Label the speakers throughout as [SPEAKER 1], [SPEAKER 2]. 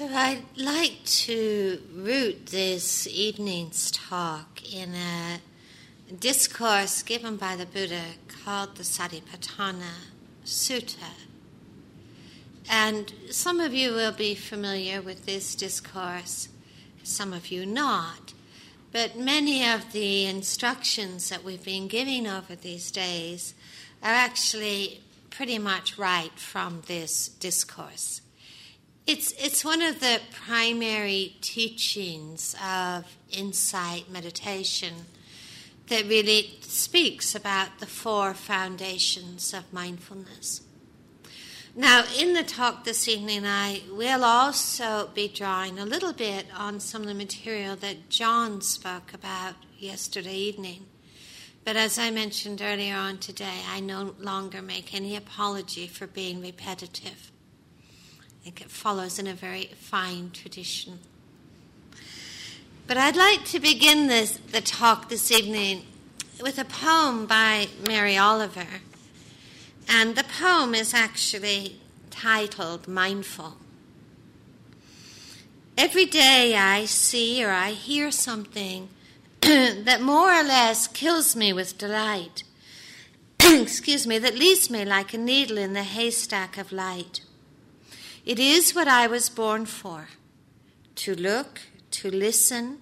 [SPEAKER 1] So I'd like to root this evening's talk in a discourse given by the Buddha called the Satipatthana Sutta. And some of you will be familiar with this discourse, some of you not. But many of the instructions that we've been giving over these days are actually pretty much right from this discourse. It's, it's one of the primary teachings of insight meditation that really speaks about the four foundations of mindfulness. Now, in the talk this evening, I will also be drawing a little bit on some of the material that John spoke about yesterday evening. But as I mentioned earlier on today, I no longer make any apology for being repetitive. Think it follows in a very fine tradition. But I'd like to begin this, the talk this evening with a poem by Mary Oliver. And the poem is actually titled Mindful. Every day I see or I hear something that more or less kills me with delight. Excuse me, that leaves me like a needle in the haystack of light. It is what I was born for to look, to listen,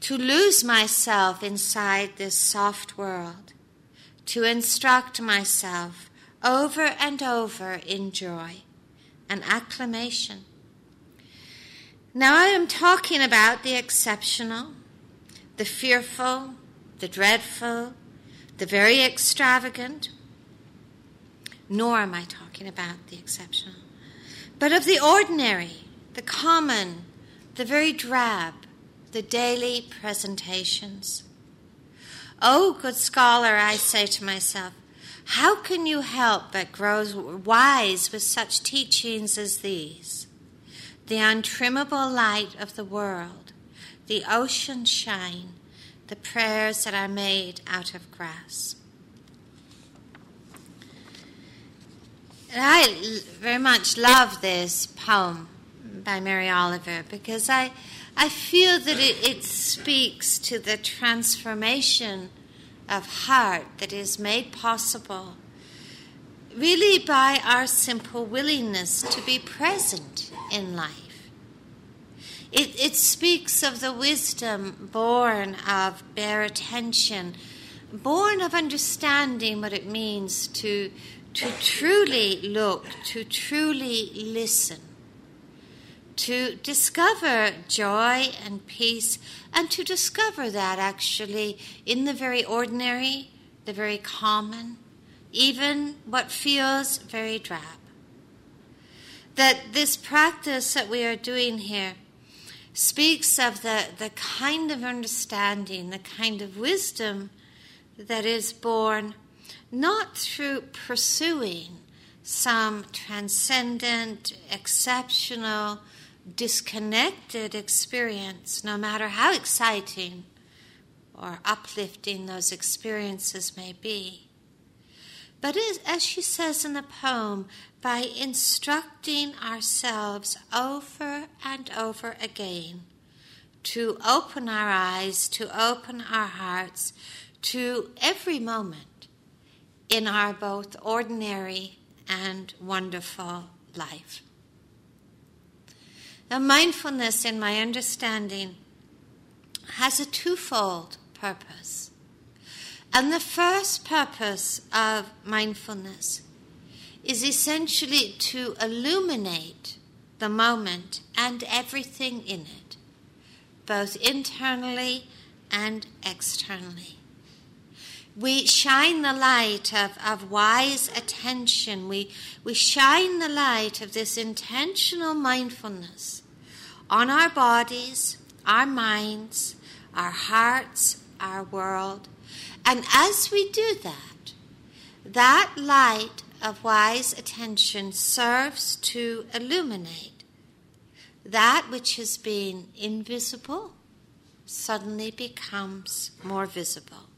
[SPEAKER 1] to lose myself inside this soft world, to instruct myself over and over in joy and acclamation. Now I am talking about the exceptional, the fearful, the dreadful, the very extravagant, nor am I talking about the exceptional but of the ordinary, the common, the very drab, the daily presentations. Oh, good scholar, I say to myself, how can you help but grow wise with such teachings as these? The untrimmable light of the world, the ocean shine, the prayers that are made out of grass. I very much love this poem by Mary Oliver because I, I feel that it, it speaks to the transformation of heart that is made possible really by our simple willingness to be present in life. It, it speaks of the wisdom born of bare attention, born of understanding what it means to to truly look, to truly listen, to discover joy and peace, and to discover that actually in the very ordinary, the very common, even what feels very drab. That this practice that we are doing here speaks of the, the kind of understanding, the kind of wisdom that is born not through pursuing some transcendent, exceptional, disconnected experience, no matter how exciting or uplifting those experiences may be. But as she says in the poem, by instructing ourselves over and over again to open our eyes, to open our hearts to every moment in our both ordinary and wonderful life. Now, mindfulness, in my understanding, has a twofold purpose. And the first purpose of mindfulness is essentially to illuminate the moment and everything in it, both internally and externally we shine the light of, of wise attention. We, we shine the light of this intentional mindfulness on our bodies, our minds, our hearts, our world. And as we do that, that light of wise attention serves to illuminate that which has been invisible suddenly becomes more visible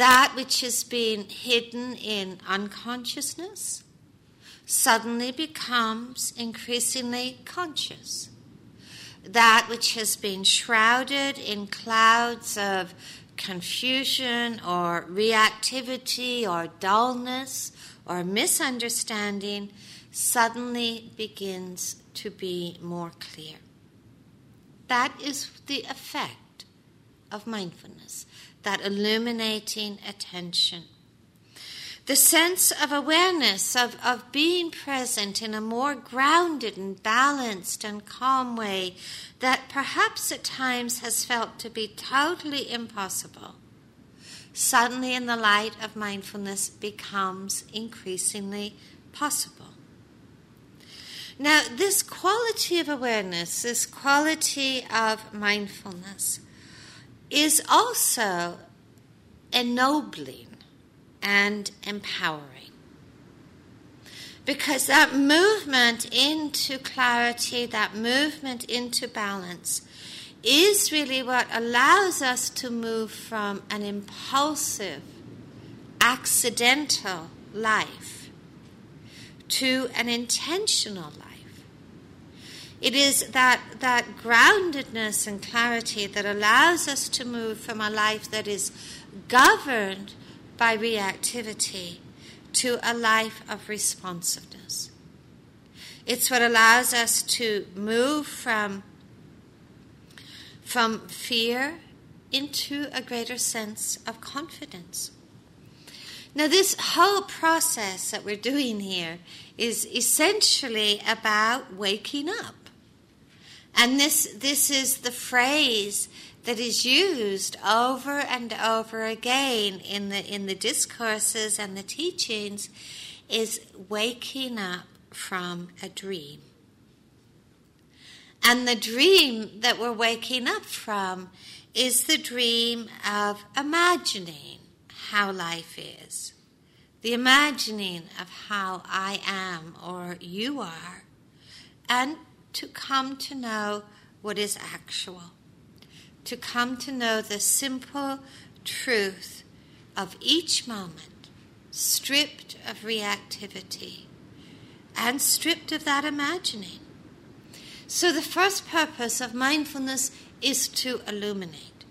[SPEAKER 1] that which has been hidden in unconsciousness suddenly becomes increasingly conscious. That which has been shrouded in clouds of confusion or reactivity or dullness or misunderstanding suddenly begins to be more clear. That is the effect of mindfulness, that illuminating attention. The sense of awareness, of, of being present in a more grounded and balanced and calm way that perhaps at times has felt to be totally impossible, suddenly in the light of mindfulness becomes increasingly possible. Now, this quality of awareness, this quality of mindfulness, is also ennobling and empowering. Because that movement into clarity, that movement into balance, is really what allows us to move from an impulsive, accidental life to an intentional life. It is that, that groundedness and clarity that allows us to move from a life that is governed by reactivity to a life of responsiveness. It's what allows us to move from, from fear into a greater sense of confidence. Now, this whole process that we're doing here is essentially about waking up. And this, this is the phrase that is used over and over again in the, in the discourses and the teachings is waking up from a dream. And the dream that we're waking up from is the dream of imagining how life is, the imagining of how I am or you are, and to come to know what is actual, to come to know the simple truth of each moment, stripped of reactivity and stripped of that imagining. So, the first purpose of mindfulness is to illuminate.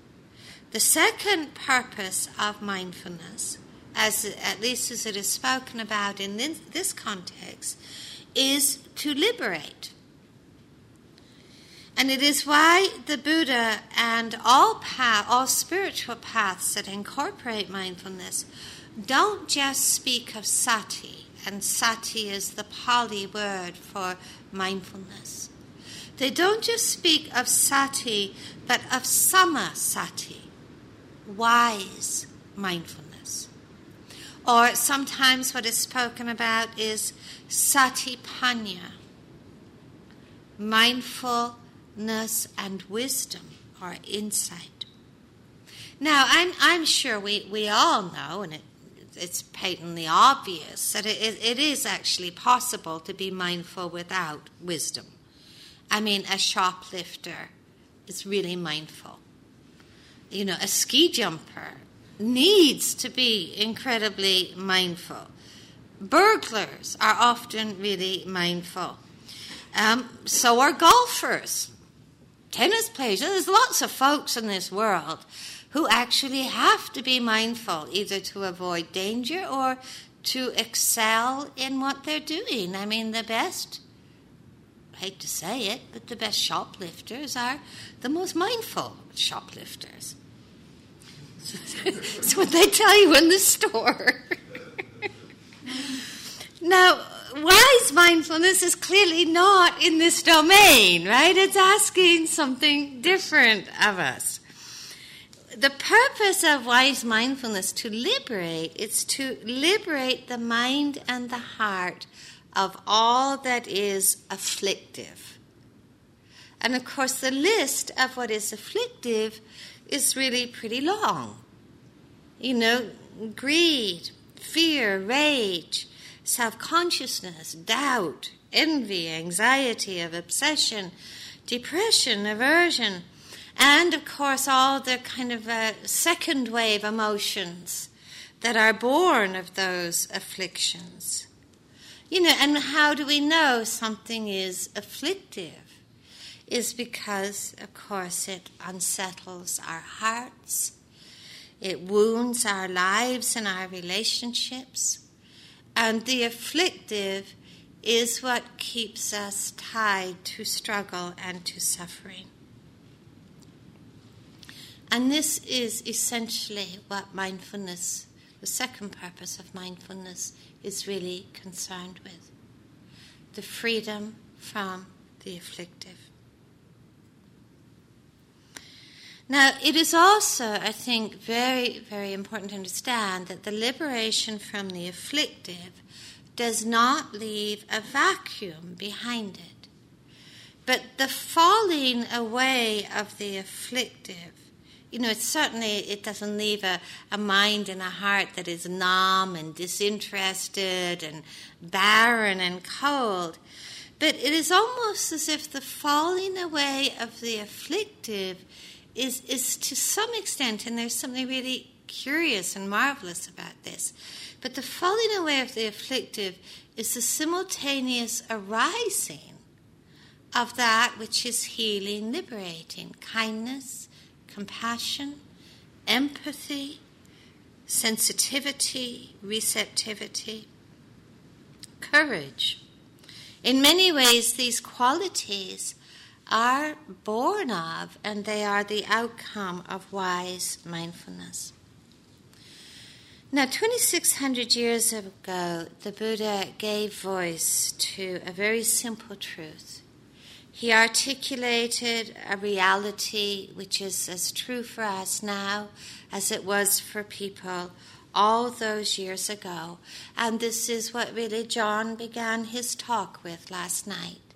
[SPEAKER 1] The second purpose of mindfulness, as at least as it is spoken about in this, this context, is to liberate. And it is why the Buddha and all path, all spiritual paths that incorporate mindfulness don't just speak of sati, and sati is the Pali word for mindfulness. They don't just speak of sati, but of sammasati, wise mindfulness. Or sometimes what is spoken about is satipanya, mindful and wisdom or insight. Now, I'm, I'm sure we, we all know, and it, it's patently obvious, that it, it is actually possible to be mindful without wisdom. I mean, a shoplifter is really mindful. You know, a ski jumper needs to be incredibly mindful. Burglars are often really mindful. Um, so are golfers tennis players. There's lots of folks in this world who actually have to be mindful either to avoid danger or to excel in what they're doing. I mean, the best, I hate to say it, but the best shoplifters are the most mindful shoplifters. It's what they tell you in the store. now, wise mindfulness is clearly not in this domain, right? It's asking something different of us. The purpose of wise mindfulness to liberate is to liberate the mind and the heart of all that is afflictive. And of course, the list of what is afflictive is really pretty long. You know, greed, fear, rage, self consciousness, doubt, envy, anxiety, of obsession, depression, aversion, and of course all the kind of uh, second wave emotions that are born of those afflictions. You know, and how do we know something is afflictive? Is because, of course, it unsettles our hearts, it wounds our lives and our relationships, and the afflictive is what keeps us tied to struggle and to suffering. And this is essentially what mindfulness, the second purpose of mindfulness, is really concerned with the freedom from the afflictive. Now, it is also, I think, very, very important to understand that the liberation from the afflictive does not leave a vacuum behind it. But the falling away of the afflictive you know, it's certainly it doesn't leave a, a mind and a heart that is numb and disinterested and barren and cold. But it is almost as if the falling away of the afflictive is, is to some extent, and there's something really curious and marvelous about this, but the falling away of the afflictive is the simultaneous arising of that which is healing, liberating, kindness, compassion, empathy, sensitivity, receptivity, courage. In many ways, these qualities are born of and they are the outcome of wise mindfulness. Now, 2600 years ago, the Buddha gave voice to a very simple truth he articulated a reality which is as true for us now as it was for people all those years ago. And this is what really John began his talk with last night.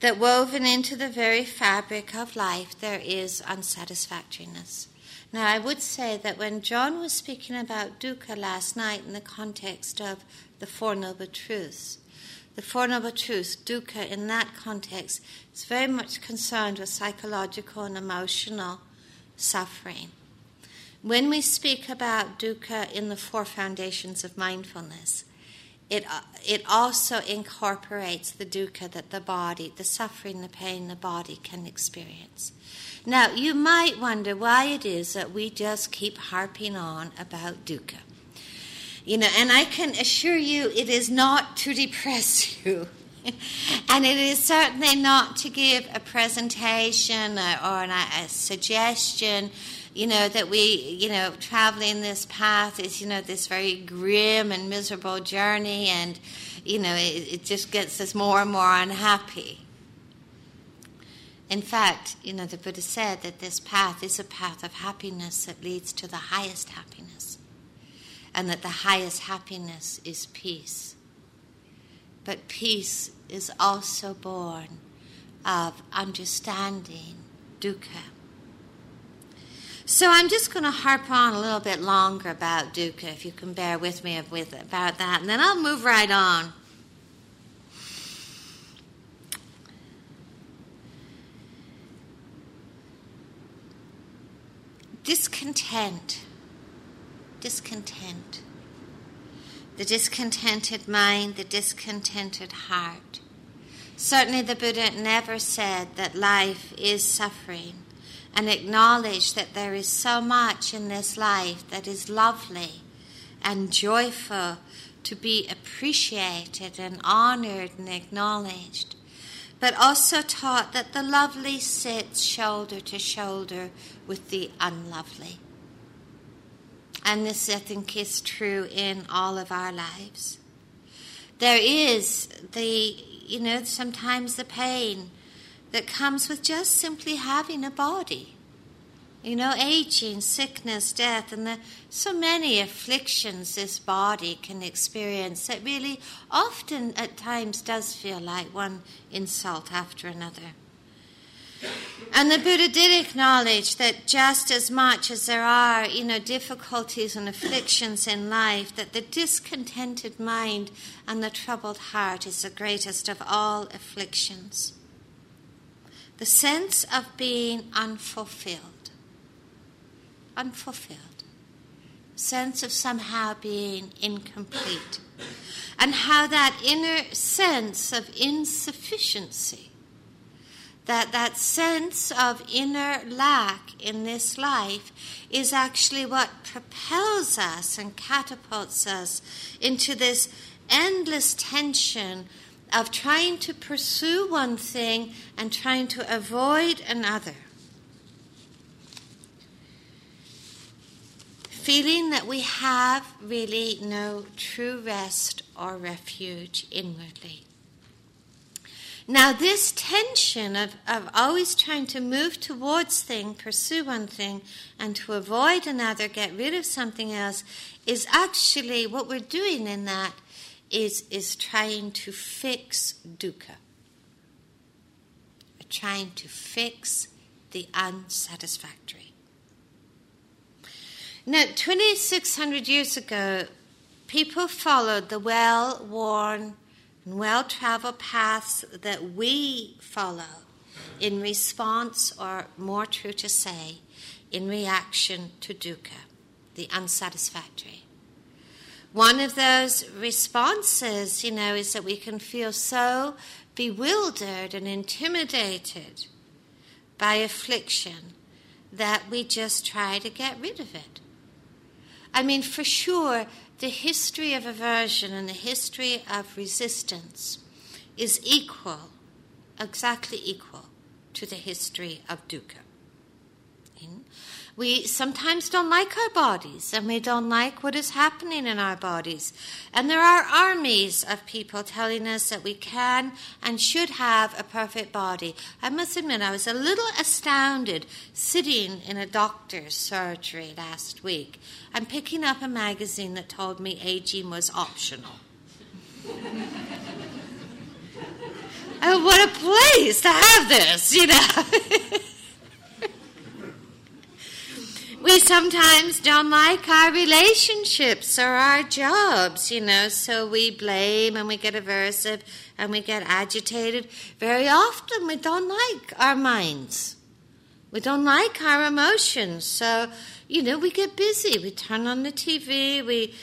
[SPEAKER 1] That woven into the very fabric of life there is unsatisfactoriness. Now, I would say that when John was speaking about dukkha last night in the context of the Four Noble Truths, the Four Noble Truths, dukkha, in that context, is very much concerned with psychological and emotional suffering. When we speak about dukkha in the four foundations of mindfulness, it, uh, it also incorporates the dukkha that the body, the suffering, the pain the body can experience. Now, you might wonder why it is that we just keep harping on about dukkha. You know, and I can assure you it is not to depress you. and it is certainly not to give a presentation or, or an, a suggestion, you know, that we, you know, traveling this path is, you know, this very grim and miserable journey, and, you know, it, it just gets us more and more unhappy. In fact, you know, the Buddha said that this path is a path of happiness that leads to the highest happiness and that the highest happiness is peace. But peace is also born of understanding dukkha. So I'm just going to harp on a little bit longer about dukkha, if you can bear with me about that, and then I'll move right on. Discontent discontent. The discontented mind, the discontented heart. Certainly, the Buddha never said that life is suffering and acknowledge that there is so much in this life that is lovely and joyful to be appreciated and honored and acknowledged, but also taught that the lovely sits shoulder to shoulder with the unlovely. And this, I think, is true in all of our lives. There is the, you know, sometimes the pain that comes with just simply having a body. You know, aging, sickness, death, and the, so many afflictions this body can experience that really often at times does feel like one insult after another. And the Buddha did acknowledge that just as much as there are, you know, difficulties and afflictions in life, that the discontented mind and the troubled heart is the greatest of all afflictions. The sense of being unfulfilled. Unfulfilled. sense of somehow being incomplete, and how that inner sense of insufficiency, that, that sense of inner lack in this life, is actually what propels us and catapults us into this endless tension of trying to pursue one thing and trying to avoid another. Feeling that we have really no true rest or refuge inwardly. Now, this tension of, of always trying to move towards thing, pursue one thing, and to avoid another, get rid of something else, is actually what we're doing in that is, is trying to fix dukkha, trying to fix the unsatisfactory. Now, 2,600 years ago, people followed the well worn and well traveled paths that we follow in response, or more true to say, in reaction to dukkha, the unsatisfactory. One of those responses, you know, is that we can feel so bewildered and intimidated by affliction that we just try to get rid of it. I mean, for sure, the history of aversion and the history of resistance is equal, exactly equal, to the history of dukkha. We sometimes don't like our bodies and we don't like what is happening in our bodies. And there are armies of people telling us that we can and should have a perfect body. I must admit, I was a little astounded sitting in a doctor's surgery last week and picking up a magazine that told me aging was optional. oh, what a place to have this, you know. we sometimes don't like our relationships or our jobs, you know, so we blame and we get aversive and we get agitated. Very often we don't like our minds. We don't like our emotions. So, you know, we get busy. We turn on the TV, we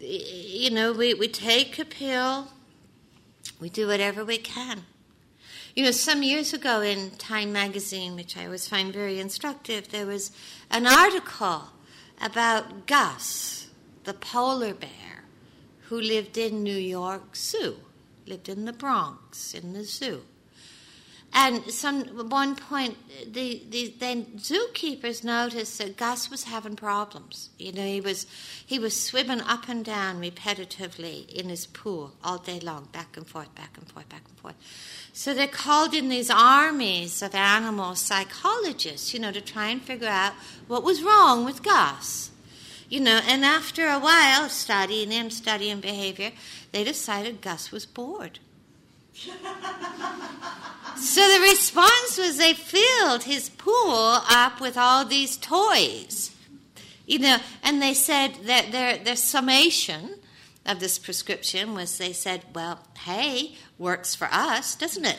[SPEAKER 1] you know, we, we take a pill, we do whatever we can. You know, some years ago in Time magazine, which I always find very instructive, there was an article about Gus, the polar bear, who lived in New York Zoo, lived in the Bronx, in the zoo. And some at one point, the, the then zookeepers noticed that Gus was having problems. You know, he was he was swimming up and down repetitively in his pool all day long, back and forth, back and forth, back and forth. So they called in these armies of animal psychologists, you know, to try and figure out what was wrong with Gus. You know, and after a while studying him, studying behavior, they decided Gus was bored. So the response was they filled his pool up with all these toys. You know, and they said that their, their summation of this prescription was they said, well, hey, works for us, doesn't it?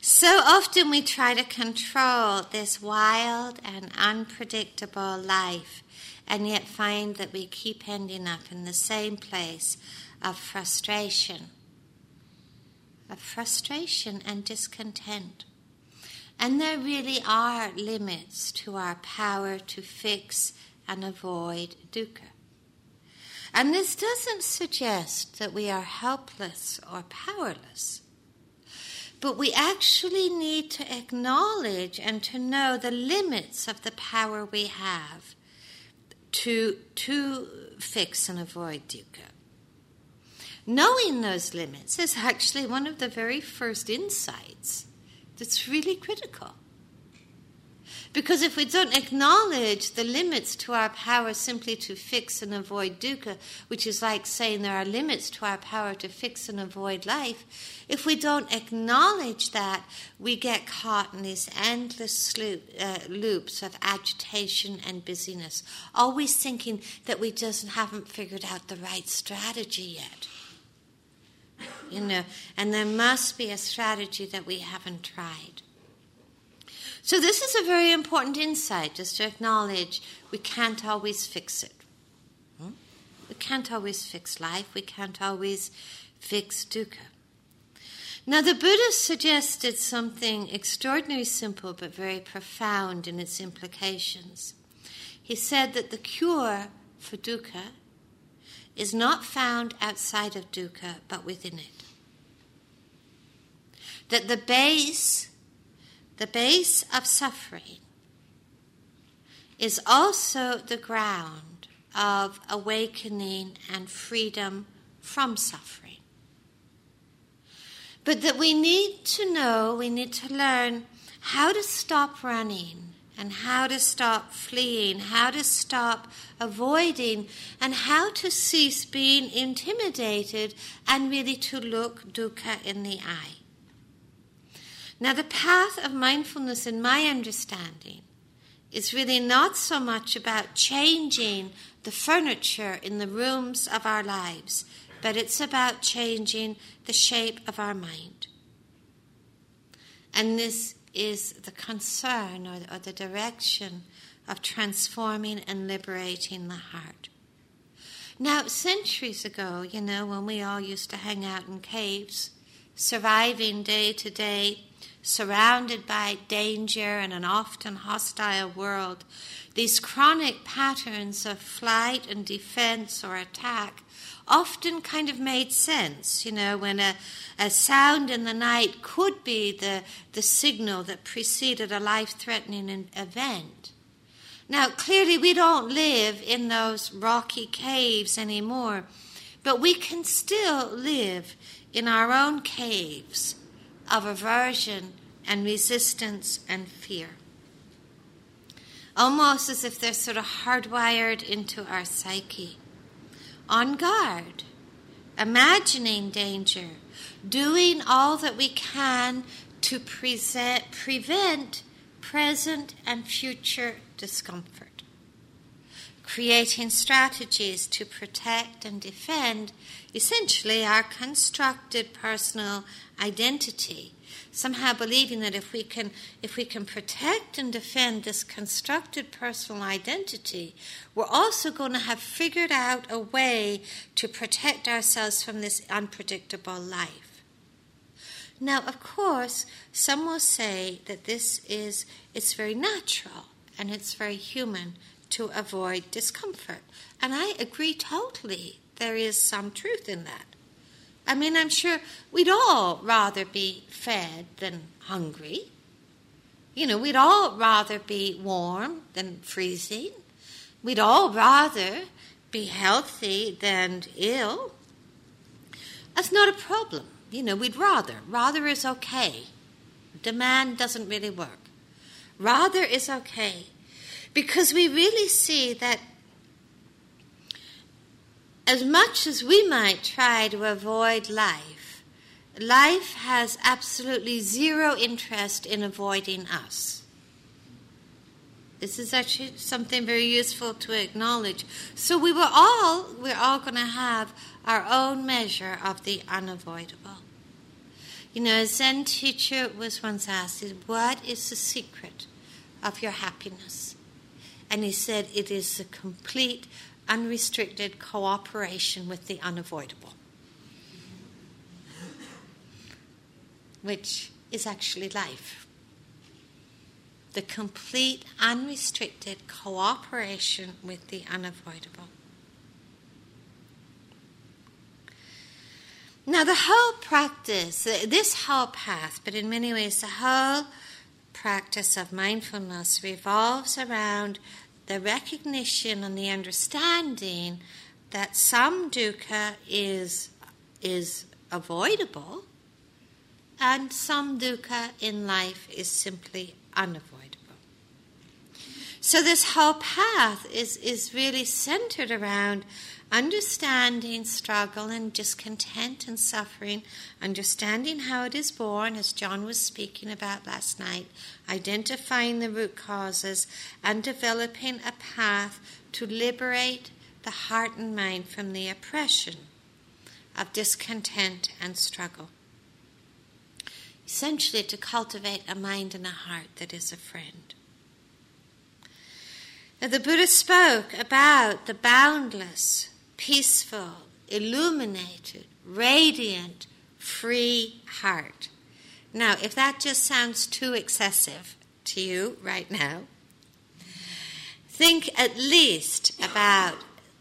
[SPEAKER 1] so often we try to control this wild and unpredictable life, and yet find that we keep ending up in the same place of frustration, of frustration and discontent. And there really are limits to our power to fix and avoid dukkha. And this doesn't suggest that we are helpless or powerless, but we actually need to acknowledge and to know the limits of the power we have to, to fix and avoid dukkha. Knowing those limits is actually one of the very first insights that's really critical. Because if we don't acknowledge the limits to our power simply to fix and avoid dukkha, which is like saying there are limits to our power to fix and avoid life, if we don't acknowledge that, we get caught in these endless uh, loops of agitation and busyness, always thinking that we just haven't figured out the right strategy yet. You know, and there must be a strategy that we haven't tried. So, this is a very important insight just to acknowledge we can't always fix it. Hmm? We can't always fix life, we can't always fix dukkha. Now, the Buddha suggested something extraordinarily simple but very profound in its implications. He said that the cure for dukkha is not found outside of dukkha but within it. That the base, the base of suffering, is also the ground of awakening and freedom from suffering. But that we need to know, we need to learn how to stop running and how to stop fleeing, how to stop avoiding, and how to cease being intimidated and really to look dukkha in the eye. Now, the path of mindfulness, in my understanding, is really not so much about changing the furniture in the rooms of our lives, but it's about changing the shape of our mind. And this is the concern or, or the direction of transforming and liberating the heart. Now, centuries ago, you know, when we all used to hang out in caves, surviving day to day, surrounded by danger and an often hostile world, these chronic patterns of flight and defense or attack often kind of made sense, you know, when a, a sound in the night could be the, the signal that preceded a life threatening event. Now, clearly, we don't live in those rocky caves anymore, but we can still live in our own caves of aversion and resistance and fear. Almost as if they're sort of hardwired into our psyche on guard, imagining danger, doing all that we can to present, prevent present and future discomfort, creating strategies to protect and defend essentially our constructed personal identity. Somehow believing that if we can if we can protect and defend this constructed personal identity we're also going to have figured out a way to protect ourselves from this unpredictable life. Now of course some will say that this is it's very natural and it's very human to avoid discomfort and i agree totally there is some truth in that I mean, I'm sure we'd all rather be fed than hungry. You know, we'd all rather be warm than freezing. We'd all rather be healthy than ill. That's not a problem. You know, we'd rather. Rather is okay. Demand doesn't really work. Rather is okay. Because we really see that as much as we might try to avoid life, life has absolutely zero interest in avoiding us. This is actually something very useful to acknowledge. So we were all we're all going to have our own measure of the unavoidable. You know, a Zen teacher was once asked, "What is the secret of your happiness?" And he said, "It is the complete unrestricted cooperation with the unavoidable, which is actually life. The complete, unrestricted cooperation with the unavoidable. Now, the whole practice, this whole path, but in many ways, the whole practice of mindfulness revolves around the recognition and the understanding that some dukkha is, is avoidable and some dukkha in life is simply unavoidable. So, this whole path is, is really centered around understanding struggle and discontent and suffering, understanding how it is born, as John was speaking about last night, identifying the root causes, and developing a path to liberate the heart and mind from the oppression of discontent and struggle. essentially to cultivate a mind and a heart that is a friend. Now, the Buddha spoke about the boundless, peaceful, illuminated, radiant, free heart. Now, if that just sounds too excessive to you right now, think at least about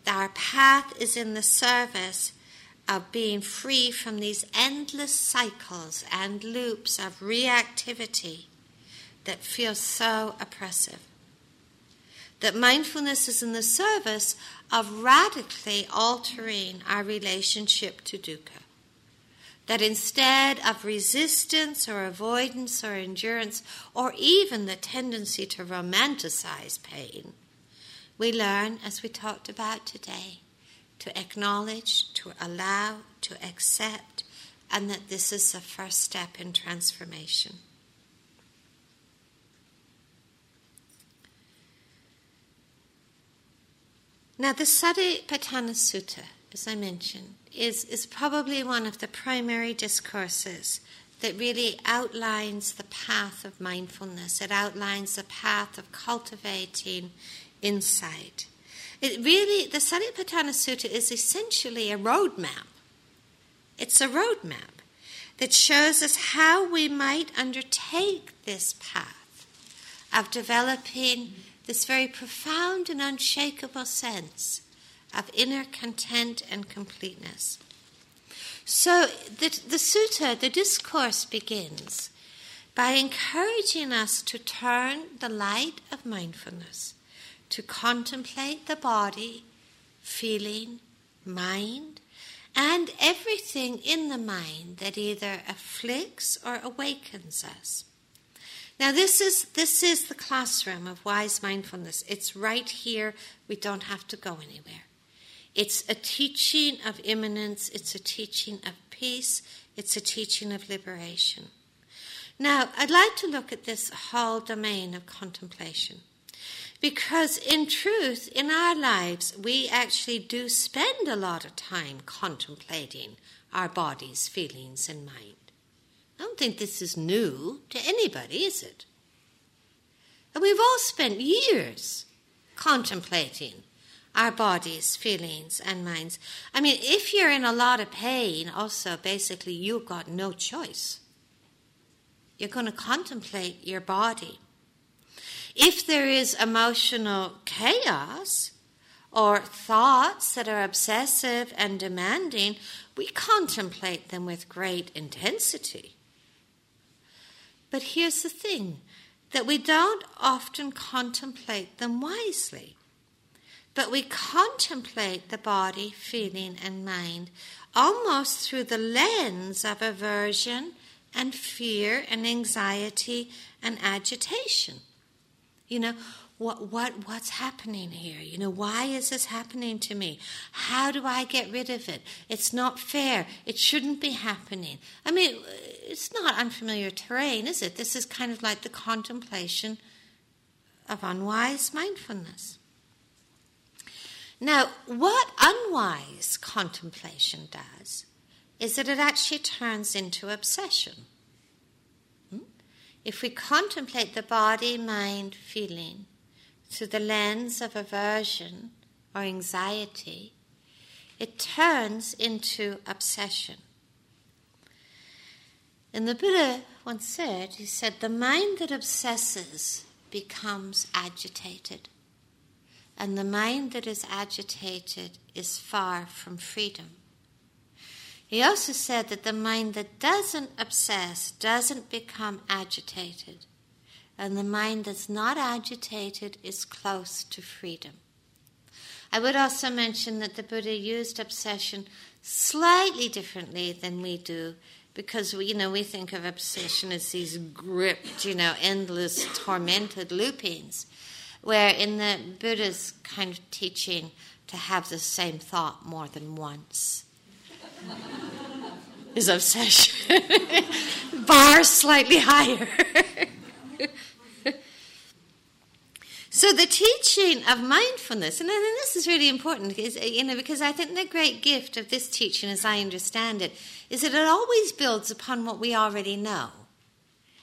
[SPEAKER 1] our path is in the service of being free from these endless cycles and loops of reactivity that feel so oppressive. That mindfulness is in the service of radically altering our relationship to dukkha. That instead of resistance or avoidance or endurance, or even the tendency to romanticize pain, we learn, as we talked about today, to acknowledge, to allow, to accept, and that this is the first step in transformation. Now, the Satipatthana Sutta, as I mentioned, is, is probably one of the primary discourses that really outlines the path of mindfulness. It outlines the path of cultivating insight. It really, the Satipatthana Sutta is essentially a roadmap. It's a roadmap that shows us how we might undertake this path of developing this very profound and unshakable sense of inner content and completeness. So the, the sutta, the discourse begins by encouraging us to turn the light of mindfulness to contemplate the body, feeling, mind, and everything in the mind that either afflicts or awakens us. Now this is this is the classroom of wise mindfulness. It's right here. We don't have to go anywhere. It's a teaching of immanence, it's a teaching of peace, it's a teaching of liberation. Now, I'd like to look at this whole domain of contemplation. Because in truth, in our lives, we actually do spend a lot of time contemplating our bodies, feelings, and mind. I don't think this is new to anybody, is it? And we've all spent years contemplating our bodies, feelings, and minds. I mean, if you're in a lot of pain, also, basically, you've got no choice. You're going to contemplate your body. If there is emotional chaos or thoughts that are obsessive and demanding, we contemplate them with great intensity. But here's the thing that we don't often contemplate them wisely. But we contemplate the body, feeling, and mind almost through the lens of aversion and fear and anxiety and agitation. You know, what, what, what's happening here? You know, why is this happening to me? How do I get rid of it? It's not fair. It shouldn't be happening. I mean, it's not unfamiliar terrain, is it? This is kind of like the contemplation of unwise mindfulness. Now, what unwise contemplation does is that it actually turns into obsession. Hmm? If we contemplate the body, mind, feeling through the lens of aversion or anxiety, it turns into obsession. And the Buddha once said, he said, the mind that obsesses becomes agitated, and the mind that is agitated is far from freedom. He also said that the mind that doesn't obsess doesn't become agitated, and the mind that's not agitated is close to freedom. I would also mention that the Buddha used obsession slightly differently than we do because we, you know we think of obsession as these gripped, you know, endless tormented loopings, where in the Buddha's kind of teaching to have the same thought more than once his obsession. Bar slightly higher. so the teaching of mindfulness, and this is really important, is, you know, because I think the great gift of this teaching, as I understand it, is that it always builds upon what we already know.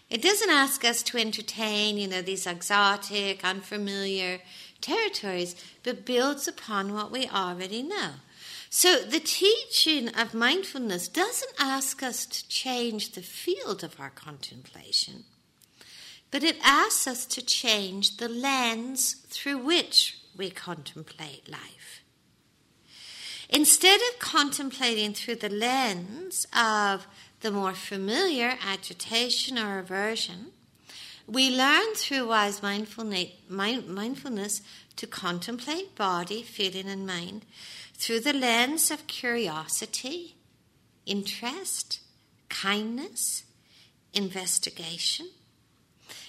[SPEAKER 1] It doesn't ask us to entertain, you know, these exotic, unfamiliar territories, but builds upon what we already know. So the teaching of mindfulness doesn't ask us to change the field of our contemplation, but it asks us to change the lens through which we contemplate life. Instead of contemplating through the lens of the more familiar agitation or aversion, we learn through wise mindfulness to contemplate body, feeling, and mind through the lens of curiosity, interest, kindness, investigation.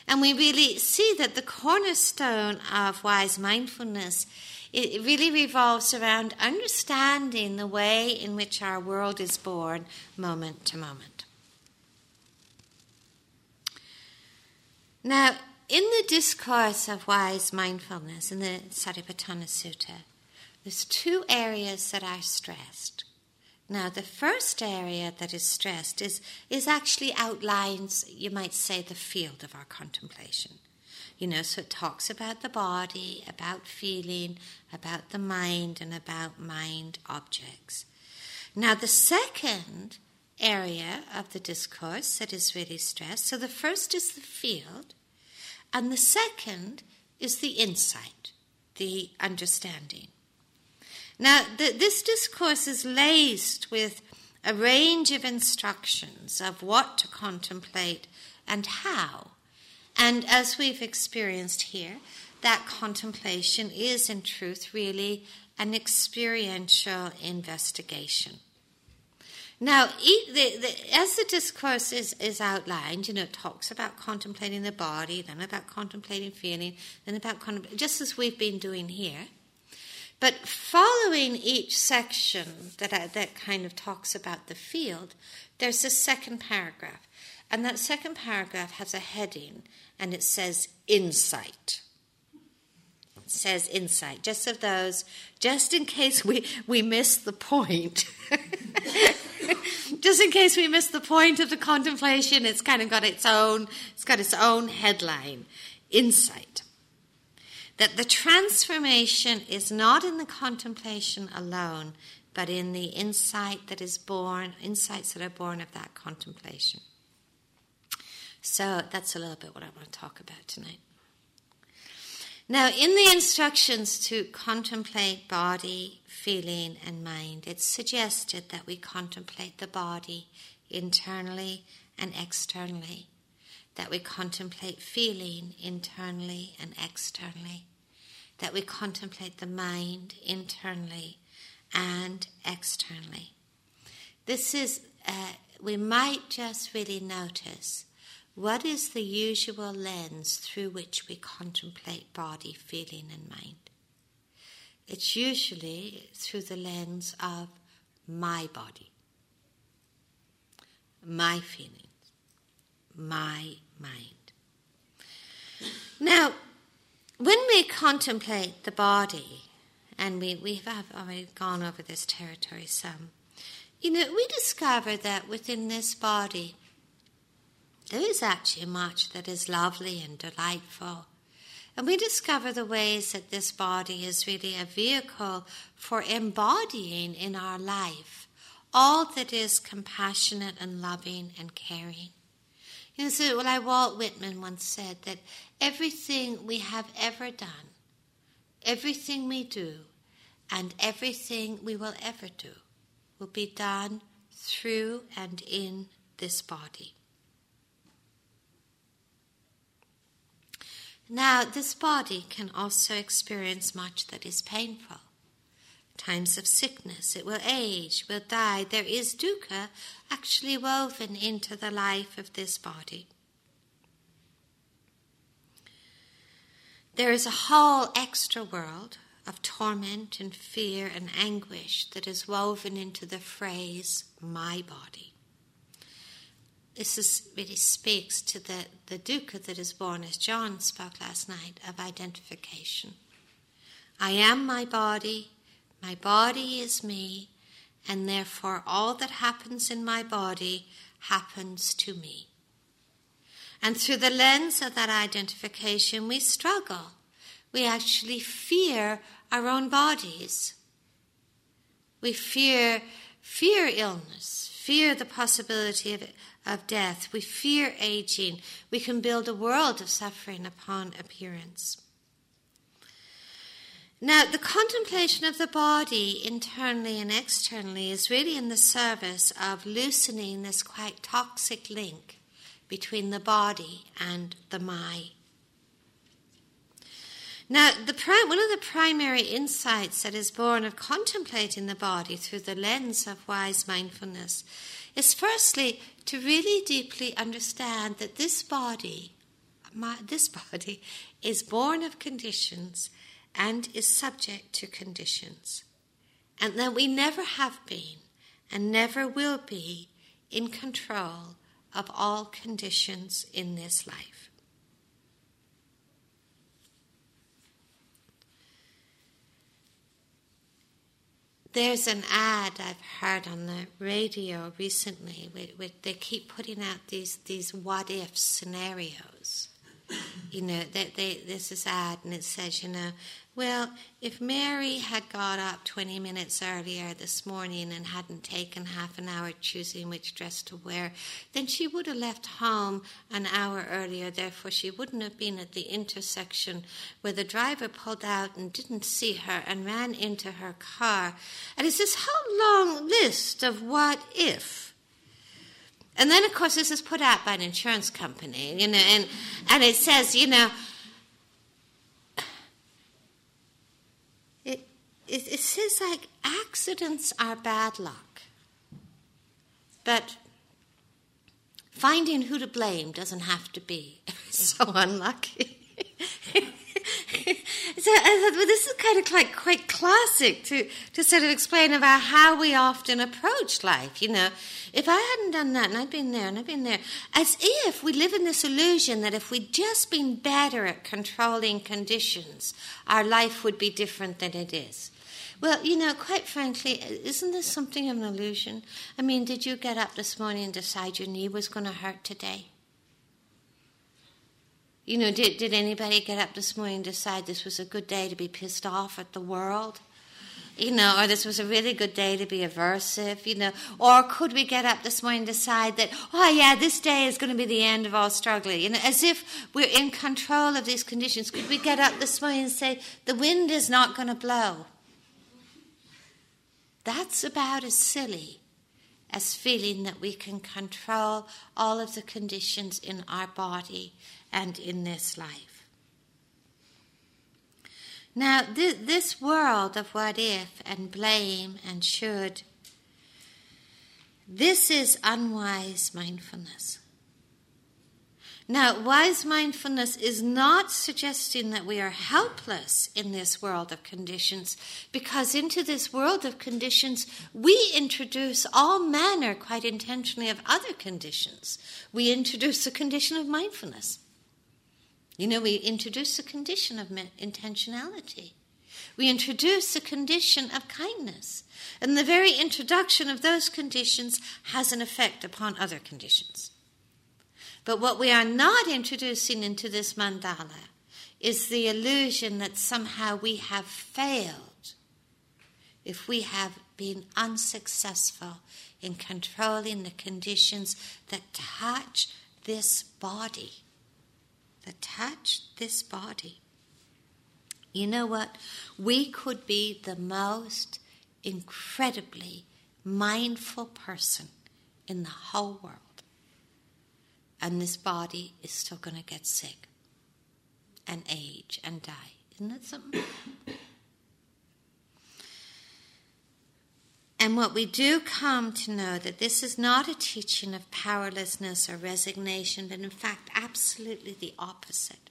[SPEAKER 1] And we really see that the cornerstone of wise mindfulness it really revolves around understanding the way in which our world is born moment to moment. Now, in the discourse of wise mindfulness in the Satipatthana Sutta, there's two areas that are stressed. Now, the first area that is stressed is, is actually outlines, you might say, the field of our contemplation. You know, so it talks about the body, about feeling, about the mind, and about mind objects. Now, the second area of the discourse that is really stressed so the first is the field, and the second is the insight, the understanding. Now, this discourse is laced with a range of instructions of what to contemplate and how. And as we've experienced here, that contemplation is in truth really an experiential investigation. Now, as the discourse is, is outlined, you know, it talks about contemplating the body, then about contemplating feeling, then about contemplating, just as we've been doing here. But following each section that, I, that kind of talks about the field, there's a second paragraph. And that second paragraph has a heading and it says insight. It says insight, just of those, just in case we, we miss the point. just in case we miss the point of the contemplation, it's kind of got its own, it's got its own headline, insight that the transformation is not in the contemplation alone, but in the insight that is born, insights that are born of that contemplation. So that's a little bit what I want to talk about tonight. Now, in the instructions to contemplate body, feeling, and mind, it's suggested that we contemplate the body internally and externally that we contemplate feeling internally and externally, that we contemplate the mind internally and externally. This is, uh, we might just really notice what is the usual lens through which we contemplate body, feeling, and mind. It's usually through the lens of my body, my feelings, my mind. Now, when we contemplate the body, and we, we have already gone over this territory some, you know, we discover that within this body, there is actually much that is lovely and delightful. And we discover the ways that this body is really a vehicle for embodying in our life all that is compassionate and loving and caring. You know, so well, Walt Whitman once said that everything we have ever done, everything we do, and everything we will ever do will be done through and in this body. Now, this body can also experience much that is painful times of sickness, it will age, will die. There is dukkha actually woven into the life of this body. There is a whole extra world of torment and fear and anguish that is woven into the phrase, my body. This is, really speaks to the, the dukkha that is born, as John spoke last night, of identification. I am my body, my body is me, and therefore all that happens in my body happens to me. And through the lens of that identification, we struggle. We actually fear our own bodies. We fear, fear illness, fear the possibility of, of death. We fear aging. We can build a world of suffering upon appearance. Now, the contemplation of the body internally and externally is really in the service of loosening this quite toxic link between the body and the mind. Now, the one of the primary insights that is born of contemplating the body through the lens of wise mindfulness is firstly to really deeply understand that this body, my, this body, is born of conditions and is subject to conditions, and that we never have been and never will be in control of all conditions in this life. There's an ad I've heard on the radio recently where they keep putting out these, these what if scenarios you know, they, they, there's this ad and it says, you know, well, if Mary had got up 20 minutes earlier this morning and hadn't taken half an hour choosing which dress to wear, then she would have left home an hour earlier. Therefore, she wouldn't have been at the intersection where the driver pulled out and didn't see her and ran into her car. And it's this whole long list of what if and then, of course, this is put out by an insurance company, you know, and, and it says, you know, it, it, says like accidents are bad luck, but finding who to blame doesn't have to be so unlucky. so uh, I thought, well, this is kind of like quite classic to, to sort of explain about how we often approach life. You know, if I hadn't done that and I'd been there and I'd been there, as if we live in this illusion that if we'd just been better at controlling conditions, our life would be different than it is. Well, you know, quite frankly, isn't this something of an illusion? I mean, did you get up this morning and decide your knee was going to hurt today? You know, did, did anybody get up this morning and decide this was a good day to be pissed off at the world? You know, or this was a really good day to be aversive, you know, or could we get up this morning and decide that, oh yeah, this day is going to be the end of all struggling, you know, as if we're in control of these conditions. Could we get up this morning and say, the wind is not going to blow? That's about as silly as feeling that we can control all of the conditions in our body and in this life. Now, th- this world of what if and blame and should, this is unwise mindfulness. Now, wise mindfulness is not suggesting that we are helpless in this world of conditions, because into this world of conditions, we introduce all manner, quite intentionally, of other conditions. We introduce the condition of mindfulness. You know, we introduce a condition of intentionality. We introduce a condition of kindness. And the very introduction of those conditions has an effect upon other conditions. But what we are not introducing into this mandala is the illusion that somehow we have failed if we have been unsuccessful in controlling the conditions that touch this body that touch this body. You know what? We could be the most incredibly mindful person in the whole world. And this body is still going to get sick and age and die. Isn't that something? And what we do come to know that this is not a teaching of powerlessness or resignation, but in fact, absolutely the opposite.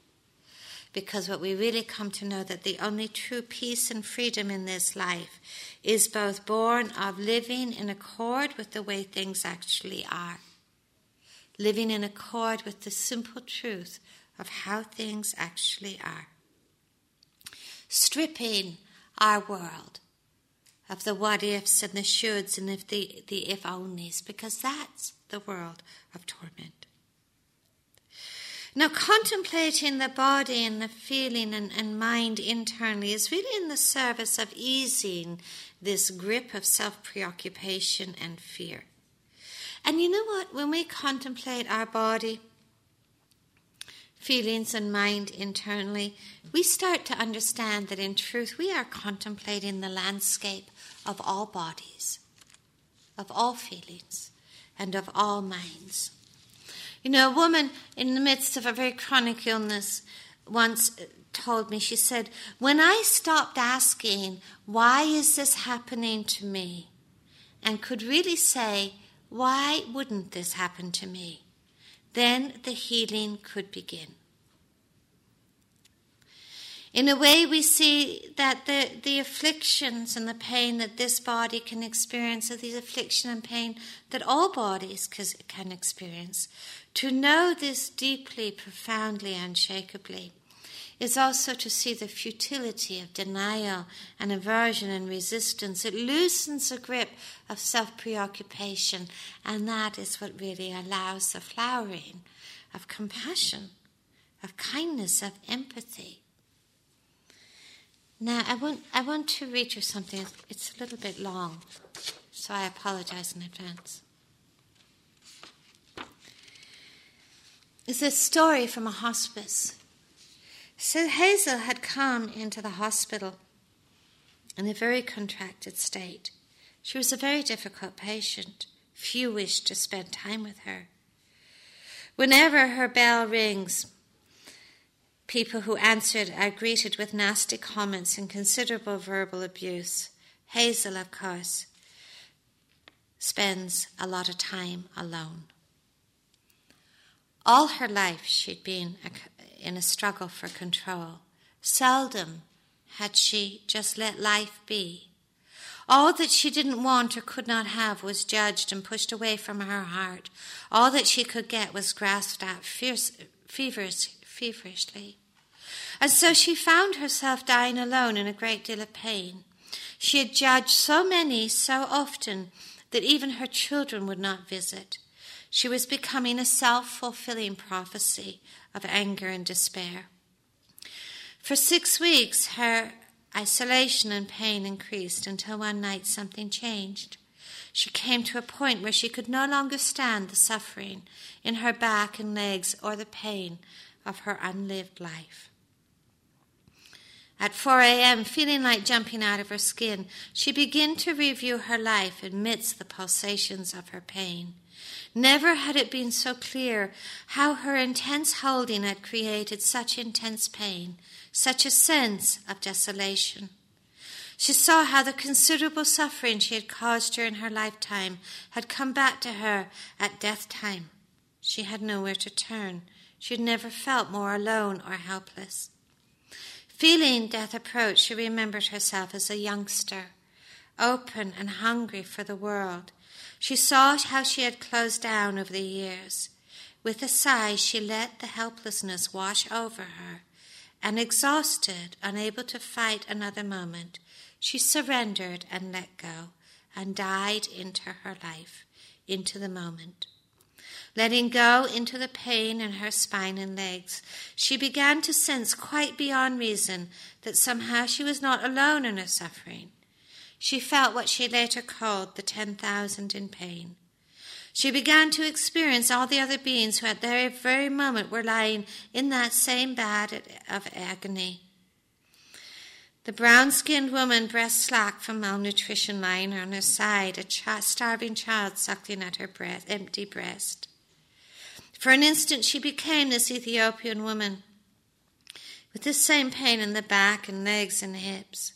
[SPEAKER 1] Because what we really come to know that the only true peace and freedom in this life is both born of living in accord with the way things actually are, living in accord with the simple truth of how things actually are, stripping our world of the what ifs and the shoulds and if the, the if onlys, because that's the world of torment. Now, contemplating the body and the feeling and, and mind internally is really in the service of easing this grip of self preoccupation and fear. And you know what? When we contemplate our body, feelings, and mind internally, we start to understand that in truth we are contemplating the landscape of all bodies, of all feelings, and of all minds. You know, a woman in the midst of a very chronic illness once told me, she said, When I stopped asking, why is this happening to me? and could really say, why wouldn't this happen to me? Then the healing could begin. In a way, we see that the, the afflictions and the pain that this body can experience are these affliction and pain that all bodies can experience. To know this deeply, profoundly, unshakably is also to see the futility of denial and aversion and resistance. It loosens the grip of self preoccupation, and that is what really allows the flowering of compassion, of kindness, of empathy. Now, I want, I want to read you something. It's a little bit long, so I apologize in advance. It's a story from a hospice. So Hazel had come into the hospital in a very contracted state. She was a very difficult patient. Few wished to spend time with her. Whenever her bell rings, People who answered are greeted with nasty comments and considerable verbal abuse. Hazel, of course, spends a lot of time alone. All her life, she'd been in a struggle for control. Seldom had she just let life be. All that she didn't want or could not have was judged and pushed away from her heart. All that she could get was grasped at fierce, feverish, feverishly. And so she found herself dying alone in a great deal of pain. She had judged so many so often that even her children would not visit. She was becoming a self fulfilling prophecy of anger and despair. For six weeks, her isolation and pain increased until one night something changed. She came to a point where she could no longer stand the suffering in her back and legs or the pain of her unlived life. At 4 a.m., feeling like jumping out of her skin, she began to review her life amidst the pulsations of her pain. Never had it been so clear how her intense holding had created such intense pain, such a sense of desolation. She saw how the considerable suffering she had caused her in her lifetime had come back to her at death time. She had nowhere to turn. She had never felt more alone or helpless. Feeling death approach, she remembered herself as a youngster, open and hungry for the world. She saw how she had closed down over the years. With a sigh, she let the helplessness wash over her, and exhausted, unable to fight another moment, she surrendered and let go, and died into her life, into the moment. Letting go into the pain in her spine and legs, she began to sense quite beyond reason that somehow she was not alone in her suffering. She felt what she later called the 10,000 in pain. She began to experience all the other beings who at that very moment were lying in that same bed of agony. The brown skinned woman, breast slack from malnutrition, lying on her side, a starving child suckling at her breast, empty breast. For an instant, she became this Ethiopian woman with the same pain in the back and legs and hips.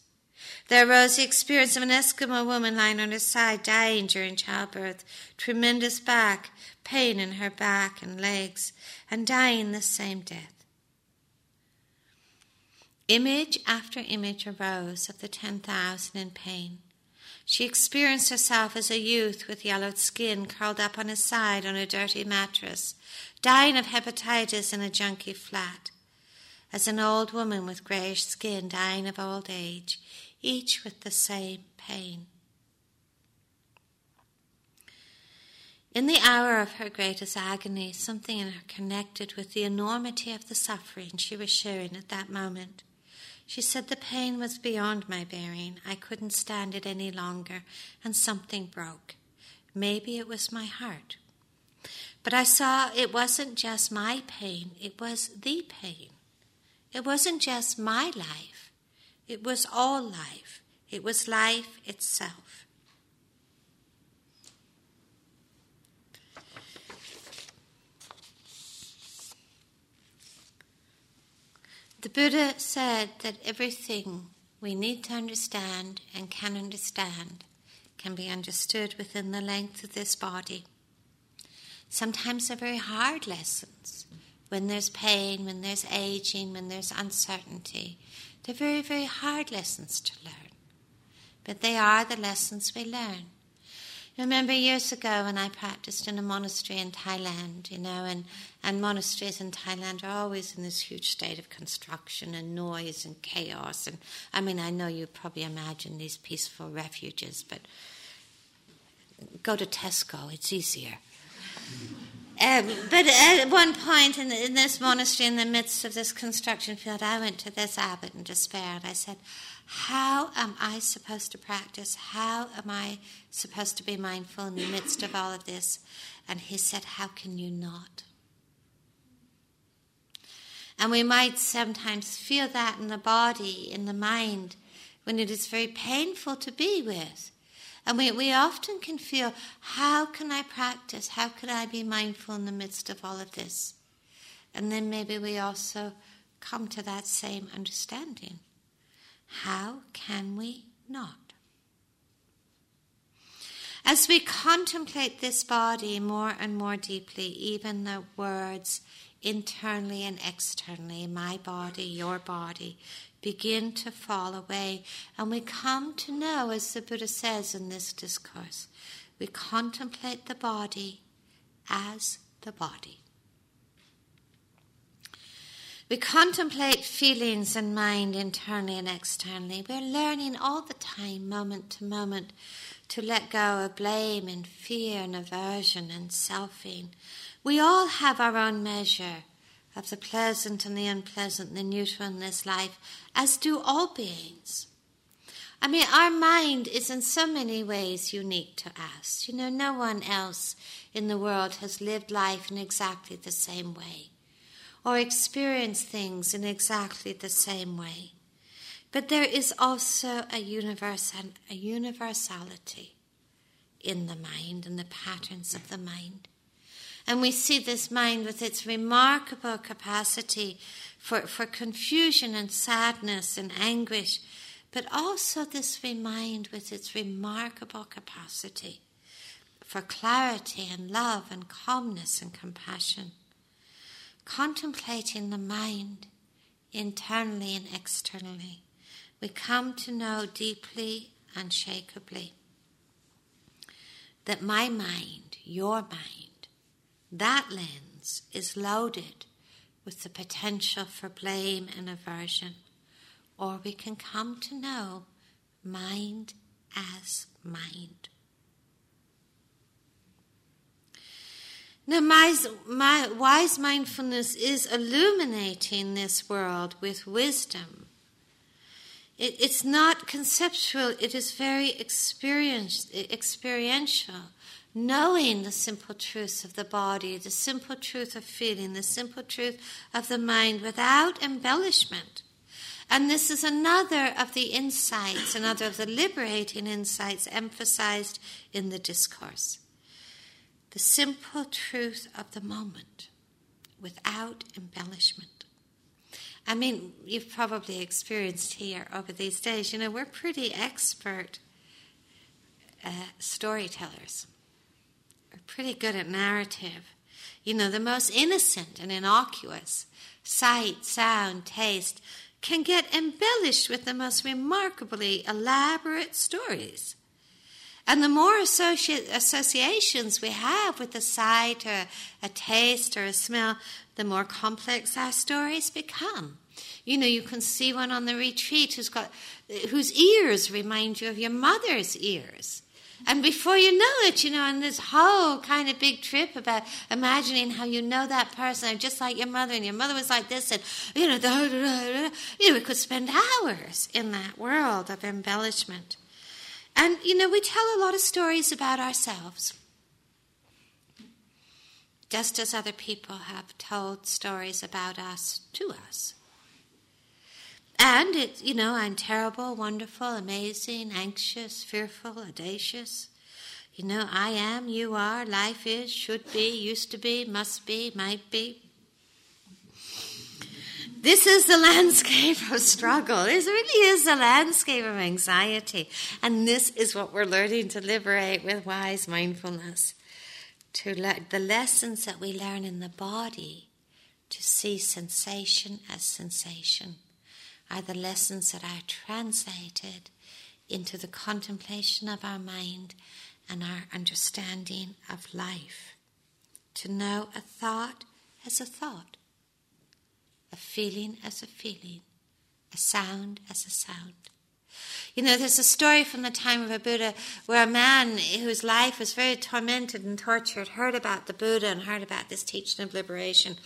[SPEAKER 1] There arose the experience of an Eskimo woman lying on her side, dying during childbirth, tremendous back, pain in her back and legs, and dying the same death. Image after image arose of the 10,000 in pain. She experienced herself as a youth with yellowed skin curled up on his side on a dirty mattress, dying of hepatitis in a junky flat, as an old woman with greyish skin dying of old age, each with the same pain. In the hour of her greatest agony, something in her connected with the enormity of the suffering she was sharing at that moment. She said the pain was beyond my bearing. I couldn't stand it any longer, and something broke. Maybe it was my heart. But I saw it wasn't just my pain, it was the pain. It wasn't just my life, it was all life. It was life itself. The Buddha said that everything we need to understand and can understand can be understood within the length of this body. Sometimes they're very hard lessons. When there's pain, when there's aging, when there's uncertainty, they're very, very hard lessons to learn. But they are the lessons we learn. I remember years ago when I practiced in a monastery in Thailand, you know, and, and monasteries in Thailand are always in this huge state of construction and noise and chaos. And I mean, I know you probably imagine these peaceful refuges, but go to Tesco, it's easier. Um, but at one point in, in, this monastery, in the midst of this construction field, I went to this abbot in despair and I said, how am I supposed to practice? How am I supposed to be mindful in the midst of all of this? And he said, How can you not? And we might sometimes feel that in the body, in the mind, when it is very painful to be with. And we, we often can feel, How can I practice? How can I be mindful in the midst of all of this? And then maybe we also come to that same understanding. How can we not? As we contemplate this body more and more deeply, even the words internally and externally, my body, your body, begin to fall away. And we come to know, as the Buddha says in this discourse, we contemplate the body as the body. We contemplate feelings and mind internally and externally. We're learning all the time, moment to moment, to let go of blame and fear and aversion and selfing. We all have our own measure of the pleasant and the unpleasant, the neutral in this life, as do all beings. I mean, our mind is in so many ways unique to us. You know, no one else in the world has lived life in exactly the same way or experienced things in exactly the same way. But there is also a, universe and a universality in the mind and the patterns of the mind. And we see this mind with its remarkable capacity for, for confusion and sadness and anguish, but also this mind with its remarkable capacity for clarity and love and calmness and compassion contemplating the mind internally and externally, we come to know deeply, unshakably, that my mind, your mind, that lens is loaded with the potential for blame and aversion. Or we can come to know mind as mind. Now, my, my, wise mindfulness is illuminating this world with wisdom. It, it's not conceptual, it is very experiential, knowing the simple truths of the body, the simple truth of feeling, the simple truth of the mind without embellishment. And this is another of the insights, another of the liberating insights emphasized in the discourse the simple truth of the moment without embellishment. I mean, you've probably experienced here over these days, you know, we're pretty expert uh, storytellers. We're pretty good at narrative. You know, the most innocent and innocuous sight, sound, taste can get embellished with the most remarkably elaborate stories. And the more associations we have with a sight or a taste or a smell, the more complex our stories become. You know, you can see one on the retreat who's got, whose ears remind you of your mother's ears. And before you know it, you know, in this whole kind of big trip about imagining how you know that person, just like your mother, and your mother was like this, and you know, da, da, da, you know, we could spend hours in that world of embellishment. And you know, we tell a lot of stories about ourselves, just as other people have told stories about us to us. And it, you know, I'm terrible, wonderful, amazing, anxious, fearful, audacious. You know, I am, you are, life is, should be, used to be, must be, might be. This is the landscape of struggle. This really is the landscape of anxiety. And this is what we're learning to liberate with wise mindfulness. To le- the lessons that we learn in the body, to see sensation as sensation are the lessons that are translated into the contemplation of our mind and our understanding of life. To know a thought as a thought, a feeling as a feeling, a sound as a sound. You know, there's a story from the time of a Buddha where a man whose life was very tormented and tortured heard about the Buddha and heard about this teaching of liberation.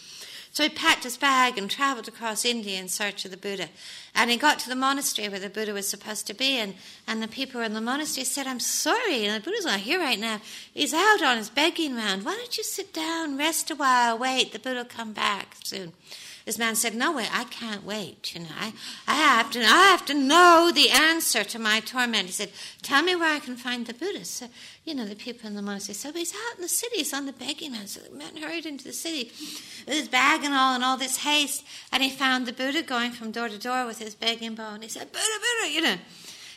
[SPEAKER 1] So he packed his bag and travelled across India in search of the Buddha. And he got to the monastery where the Buddha was supposed to be, and, and the people in the monastery said, I'm sorry, the Buddha's not here right now. He's out on his begging round. Why don't you sit down, rest a while, wait, the Buddha will come back soon. This man said, No way, I can't wait. You know, I, I have to I have to know the answer to my torment. He said, Tell me where I can find the Buddha. So, you know, the people in the monastery well, he's out in the city, he's on the begging man. So the man hurried into the city with his bag and all and all this haste, and he found the Buddha going from door to door with his begging bowl, and he said, Buddha, Buddha, you know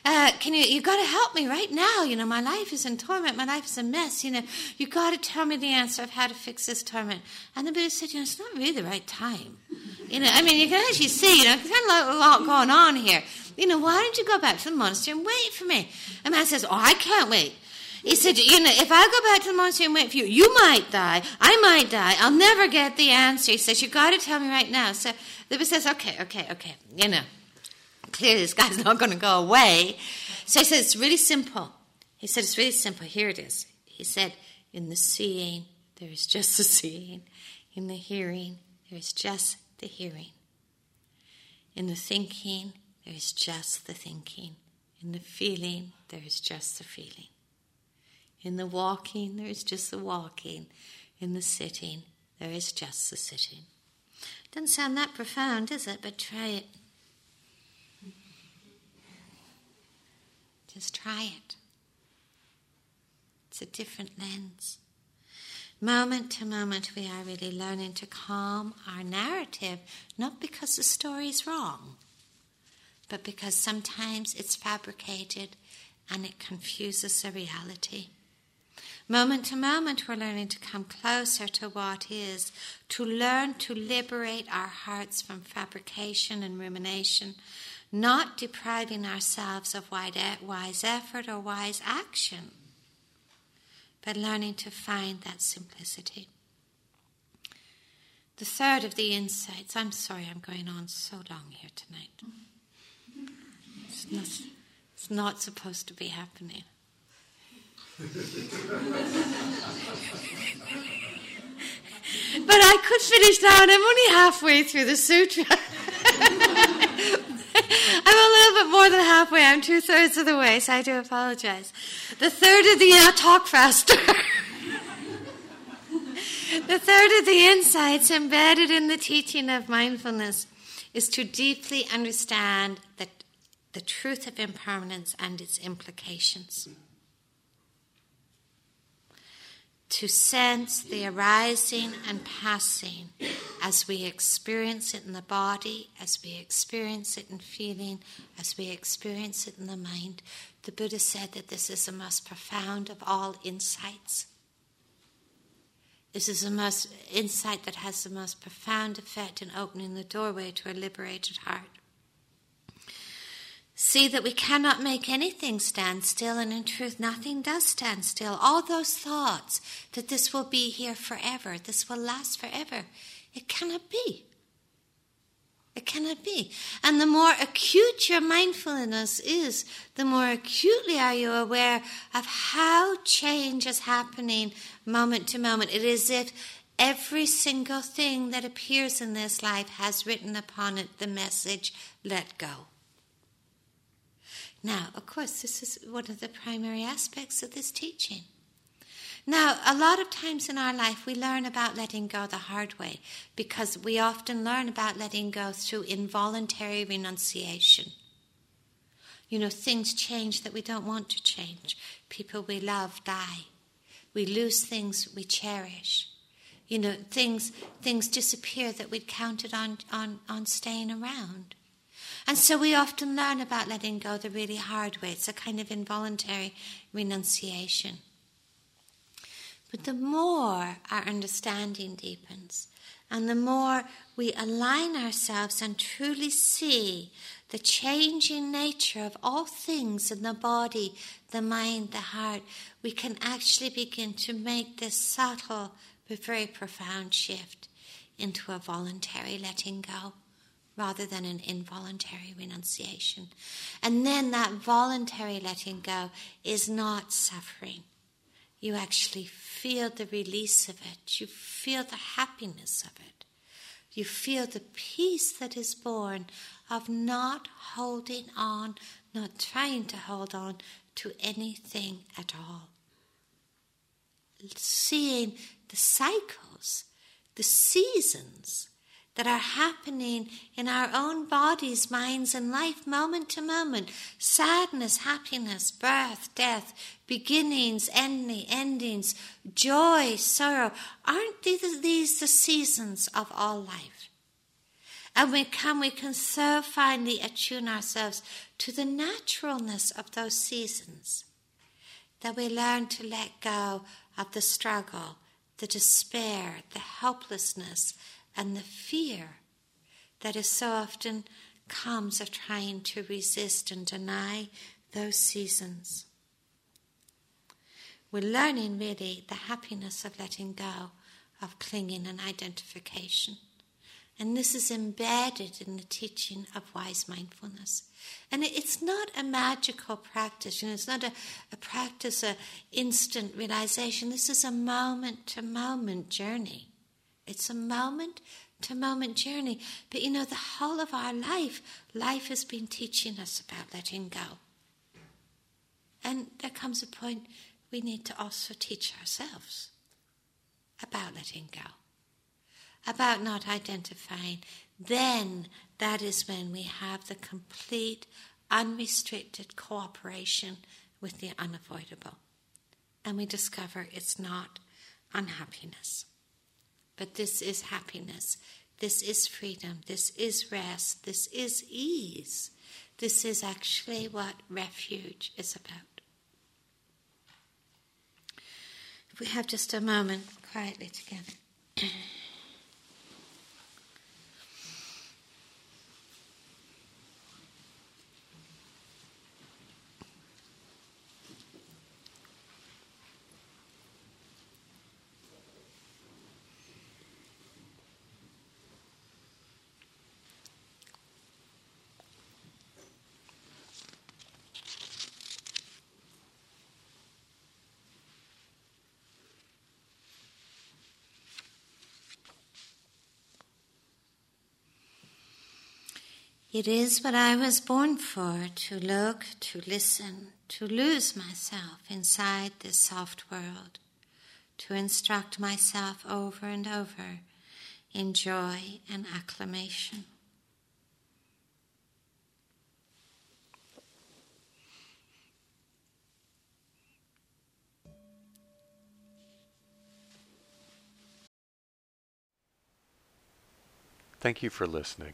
[SPEAKER 1] uh, can you, you got to help me right now. You know, my life is in torment. My life is a mess. You know, you got to tell me the answer of how to fix this torment. And the Buddha said, you know, it's not really the right time. You know, I mean, you can actually see, you know, there's kind of a lot going on here. You know, why don't you go back to the monastery and wait for me? And man says, oh, I can't wait. He said, you know, if I go back to the monastery and wait for you, you might die. I might die. I'll never get the answer. He says, you got to tell me right now. So the Buddha says, okay, okay, okay, you know clearly this guy's not going to go away. So he said, it's really simple. He said, it's really simple. Here it is. He said, in the seeing, there is just the seeing. In the hearing, there is just the hearing. In the thinking, there is just the thinking. In the feeling, there is just the feeling. In the walking, there is just the walking. In the sitting, there is just the sitting. Doesn't sound that profound, does it? But try it. Just try it. It's a different lens. Moment to moment, we are really learning to calm our narrative, not because the story is wrong, but because sometimes it's fabricated and it confuses the reality. Moment to moment, we're learning to come closer to what is, to learn to liberate our hearts from fabrication and rumination, not depriving ourselves of wise effort or wise action, but learning to find that simplicity. The third of the insights, I'm sorry I'm going on so long here tonight. It's not, it's not supposed to be happening. but I could finish now, and I'm only halfway through the sutra. I'm a little bit more than halfway. I'm two thirds of the way, so I do apologize. The third of the uh, talk faster. the third of the insights embedded in the teaching of mindfulness is to deeply understand the, the truth of impermanence and its implications to sense the arising and passing as we experience it in the body, as we experience it in feeling, as we experience it in the mind. The Buddha said that this is the most profound of all insights. This is the most insight that has the most profound effect in opening the doorway to a liberated heart see that we cannot make anything stand still, and in truth, nothing does stand still. All those thoughts that this will be here forever, this will last forever, it cannot be. It cannot be. And the more acute your mindfulness is, the more acutely are you aware of how change is happening moment to moment. It is as if every single thing that appears in this life has written upon it the message, let go. Now, of course, this is one of the primary aspects of this teaching. Now, a lot of times in our life, we learn about letting go the hard way because we often learn about letting go through involuntary renunciation. You know, things change that we don't want to change. People we love die. We lose things we cherish. You know, things things disappear that we'd counted on, on, on staying around. And so we often learn about letting go the really hard way. It's a kind of involuntary renunciation. But the more our understanding deepens, and the more we align ourselves and truly see the changing nature of all things in the body, the mind, the heart, we can actually begin to make this subtle but very profound shift into a voluntary letting go rather than an involuntary renunciation. And then that voluntary letting go is not suffering. You actually feel the release of it. You feel the happiness of it. You feel the peace that is born of not holding on, not trying to hold on to anything at all. Seeing the cycles, the seasons that are happening in our own bodies, minds, and life moment to moment sadness, happiness, birth, death, beginnings, ending, endings, joy, sorrow. Aren't these the seasons of all life? And we can, we can so finely attune ourselves to the naturalness of those seasons that we learn to let go of the struggle, the despair, the helplessness, and the fear that is so often comes of trying to resist and deny those seasons. We're learning really the happiness of letting go of clinging and identification. And this is embedded in the teaching of wise mindfulness. And it's not a magical practice, you know, it's not a, a practice, a instant realization. This is a moment to moment journey. It's a moment to moment journey. But you know, the whole of our life, life has been teaching us about letting go. And there comes a point we need to also teach ourselves about letting go, about not identifying. Then that is when we have the complete, unrestricted cooperation with the unavoidable. And we discover it's not unhappiness. But this is happiness. This is freedom. This is rest. This is ease. This is actually what refuge is about. If we have just a moment quietly together. It is what I was born for to look, to listen, to lose myself inside this soft world, to instruct myself over and over in joy and acclamation.
[SPEAKER 2] Thank you for listening.